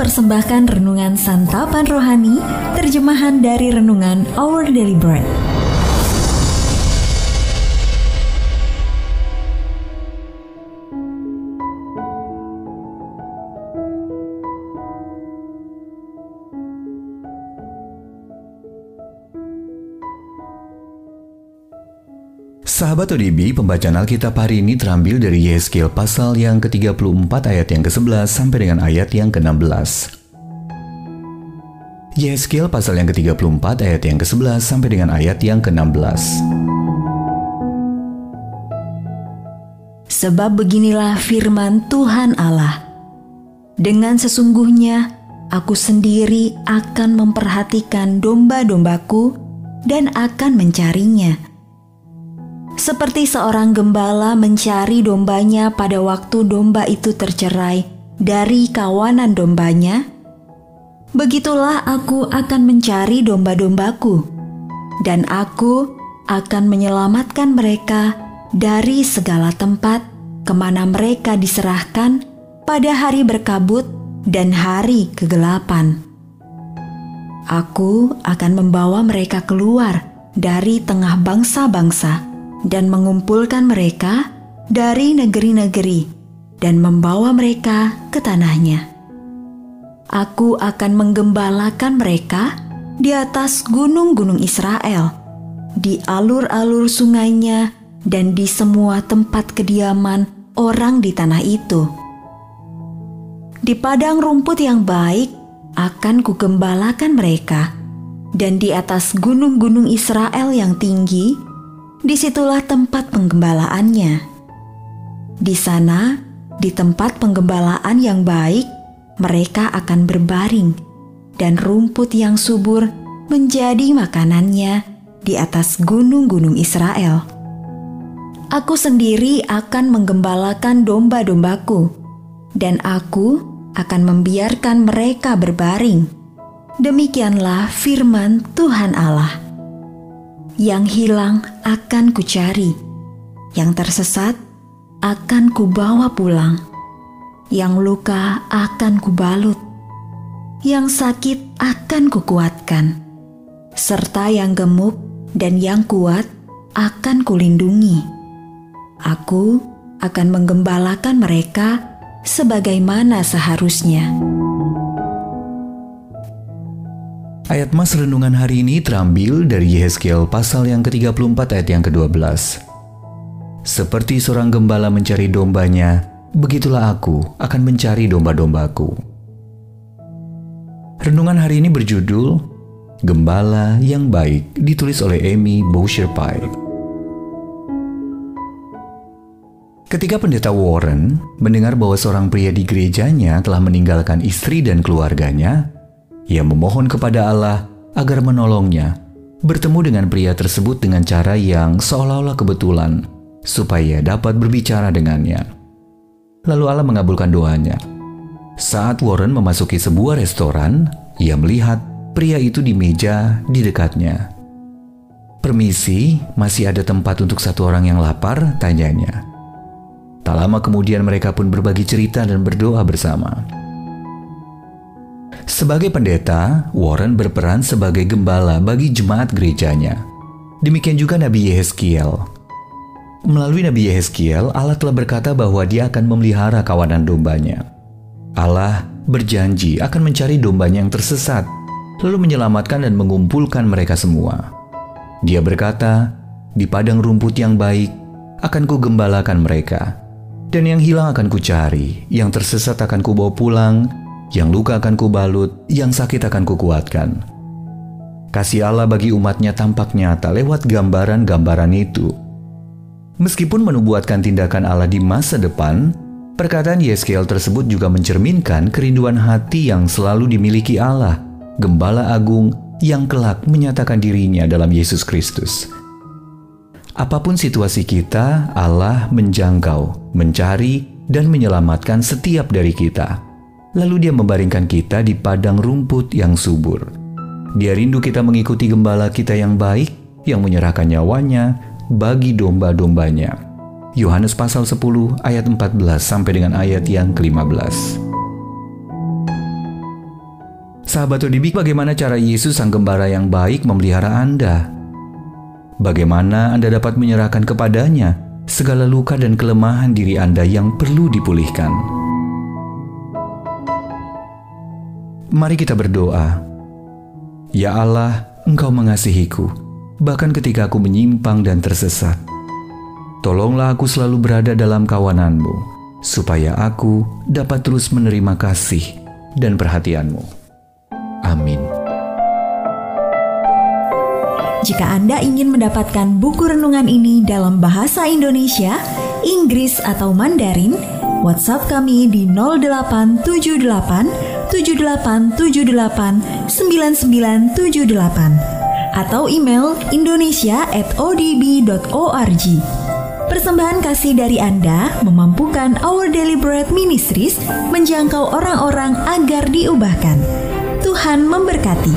mempersembahkan renungan santapan rohani, terjemahan dari renungan Our Daily Bread. Sahabat ODB, pembacaan Alkitab hari ini terambil dari Yeskiel pasal yang ke-34 ayat yang ke-11 sampai dengan ayat yang ke-16. Yeskiel pasal yang ke-34 ayat yang ke-11 sampai dengan ayat yang ke-16. Sebab beginilah firman Tuhan Allah. Dengan sesungguhnya aku sendiri akan memperhatikan domba-dombaku dan akan mencarinya seperti seorang gembala mencari dombanya pada waktu domba itu tercerai dari kawanan dombanya, begitulah aku akan mencari domba-dombaku, dan aku akan menyelamatkan mereka dari segala tempat ke mana mereka diserahkan pada hari berkabut dan hari kegelapan. Aku akan membawa mereka keluar dari tengah bangsa-bangsa dan mengumpulkan mereka dari negeri-negeri dan membawa mereka ke tanahnya. Aku akan menggembalakan mereka di atas gunung-gunung Israel, di alur-alur sungainya, dan di semua tempat kediaman orang di tanah itu. Di padang rumput yang baik akan kugembalakan mereka, dan di atas gunung-gunung Israel yang tinggi di situlah tempat penggembalaannya. Di sana, di tempat penggembalaan yang baik, mereka akan berbaring, dan rumput yang subur menjadi makanannya di atas gunung-gunung Israel. Aku sendiri akan menggembalakan domba-dombaku, dan aku akan membiarkan mereka berbaring. Demikianlah firman Tuhan Allah. Yang hilang akan kucari, yang tersesat akan kubawa pulang, yang luka akan kubalut, yang sakit akan kukuatkan, serta yang gemuk dan yang kuat akan kulindungi. Aku akan menggembalakan mereka sebagaimana seharusnya. Ayat Mas Renungan hari ini terambil dari Yehezkiel pasal yang ke-34 ayat yang ke-12. Seperti seorang gembala mencari dombanya, begitulah aku akan mencari domba-dombaku. Renungan hari ini berjudul Gembala yang Baik ditulis oleh Amy Boucher. Ketika pendeta Warren mendengar bahwa seorang pria di gerejanya telah meninggalkan istri dan keluarganya, ia memohon kepada Allah agar menolongnya bertemu dengan pria tersebut dengan cara yang seolah-olah kebetulan supaya dapat berbicara dengannya. Lalu Allah mengabulkan doanya. Saat Warren memasuki sebuah restoran, ia melihat pria itu di meja di dekatnya. Permisi, masih ada tempat untuk satu orang yang lapar? Tanyanya. Tak lama kemudian mereka pun berbagi cerita dan berdoa bersama. Sebagai pendeta, Warren berperan sebagai gembala bagi jemaat gerejanya. Demikian juga Nabi Yehezkiel. Melalui Nabi Yehezkiel, Allah telah berkata bahwa dia akan memelihara kawanan dombanya. Allah berjanji akan mencari dombanya yang tersesat, lalu menyelamatkan dan mengumpulkan mereka semua. Dia berkata, di padang rumput yang baik akan kugembalakan mereka, dan yang hilang akan kucari, yang tersesat akan kubawa pulang, yang luka akan kubalut, yang sakit akan kukuatkan. Kasih Allah bagi umatnya tampak nyata lewat gambaran-gambaran itu. Meskipun menubuatkan tindakan Allah di masa depan, perkataan Yeskiel tersebut juga mencerminkan kerinduan hati yang selalu dimiliki Allah, Gembala Agung yang kelak menyatakan dirinya dalam Yesus Kristus. Apa pun situasi kita, Allah menjangkau, mencari, dan menyelamatkan setiap dari kita. Lalu dia membaringkan kita di padang rumput yang subur. Dia rindu kita mengikuti gembala kita yang baik, yang menyerahkan nyawanya bagi domba-dombanya. Yohanes pasal 10 ayat 14 sampai dengan ayat yang ke-15. Sahabat ODB, bagaimana cara Yesus sang gembala yang baik memelihara Anda? Bagaimana Anda dapat menyerahkan kepadanya segala luka dan kelemahan diri Anda yang perlu dipulihkan? Mari kita berdoa. Ya Allah, Engkau mengasihiku, bahkan ketika aku menyimpang dan tersesat. Tolonglah aku selalu berada dalam kawananmu, supaya aku dapat terus menerima kasih dan perhatianmu. Amin. Jika Anda ingin mendapatkan buku renungan ini dalam bahasa Indonesia, Inggris atau Mandarin, WhatsApp kami di 0878 7878 9978 atau email indonesia@odb.org. Persembahan kasih dari Anda memampukan Our Bread Ministries menjangkau orang-orang agar diubahkan. Tuhan memberkati.